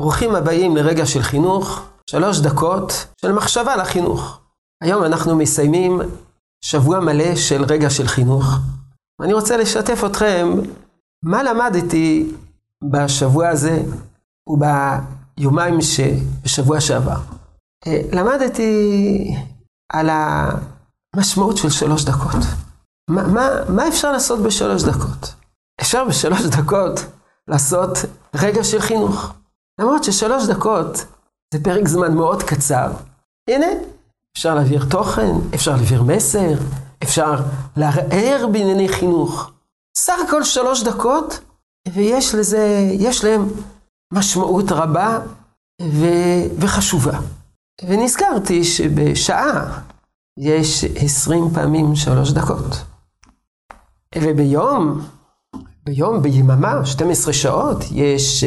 ברוכים הבאים לרגע של חינוך, שלוש דקות של מחשבה לחינוך. היום אנחנו מסיימים שבוע מלא של רגע של חינוך. ואני רוצה לשתף אתכם מה למדתי בשבוע הזה וביומיים שבשבוע שעבר. אה, למדתי על המשמעות של שלוש דקות. מה, מה, מה אפשר לעשות בשלוש דקות? אפשר בשלוש דקות לעשות רגע של חינוך. למרות ששלוש דקות זה פרק זמן מאוד קצר. הנה, אפשר להעביר תוכן, אפשר להעביר מסר, אפשר לערער בענייני חינוך. סך הכל שלוש דקות, ויש לזה, יש להם משמעות רבה ו, וחשובה. ונזכרתי שבשעה יש עשרים פעמים שלוש דקות. וביום, ביום, ביממה, 12 שעות, יש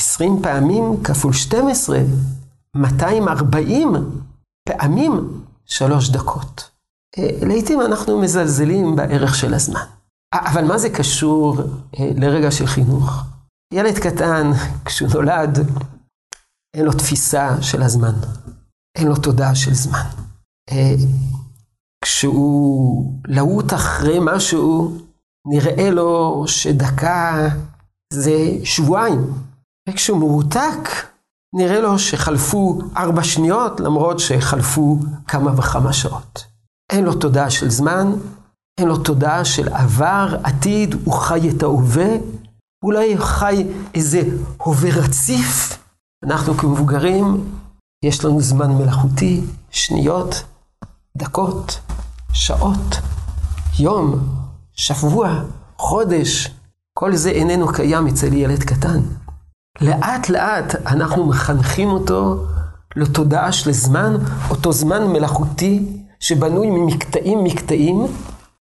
20 פעמים כפול 12, 240 פעמים שלוש דקות. לעתים אנחנו מזלזלים בערך של הזמן. אבל מה זה קשור לרגע של חינוך? ילד קטן, כשהוא נולד, אין לו תפיסה של הזמן. אין לו תודעה של זמן. כשהוא להוט אחרי משהו, נראה לו שדקה זה שבועיים. וכשהוא מרותק, נראה לו שחלפו ארבע שניות, למרות שחלפו כמה וכמה שעות. אין לו תודעה של זמן, אין לו תודעה של עבר, עתיד, הוא חי את ההווה, אולי חי איזה הווה רציף. אנחנו כמבוגרים, יש לנו זמן מלאכותי, שניות, דקות, שעות, יום, שבוע, חודש, כל זה איננו קיים אצל ילד קטן. לאט לאט אנחנו מחנכים אותו לתודעה של זמן, אותו זמן מלאכותי שבנוי ממקטעים מקטעים.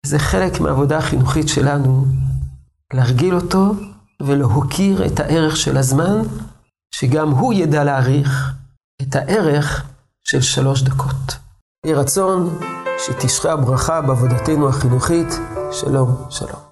זה חלק מהעבודה החינוכית שלנו, להרגיל אותו ולהוקיר את הערך של הזמן, שגם הוא ידע להעריך את הערך של שלוש דקות. יהי רצון שתשרה הברכה בעבודתנו החינוכית. שלום, שלום.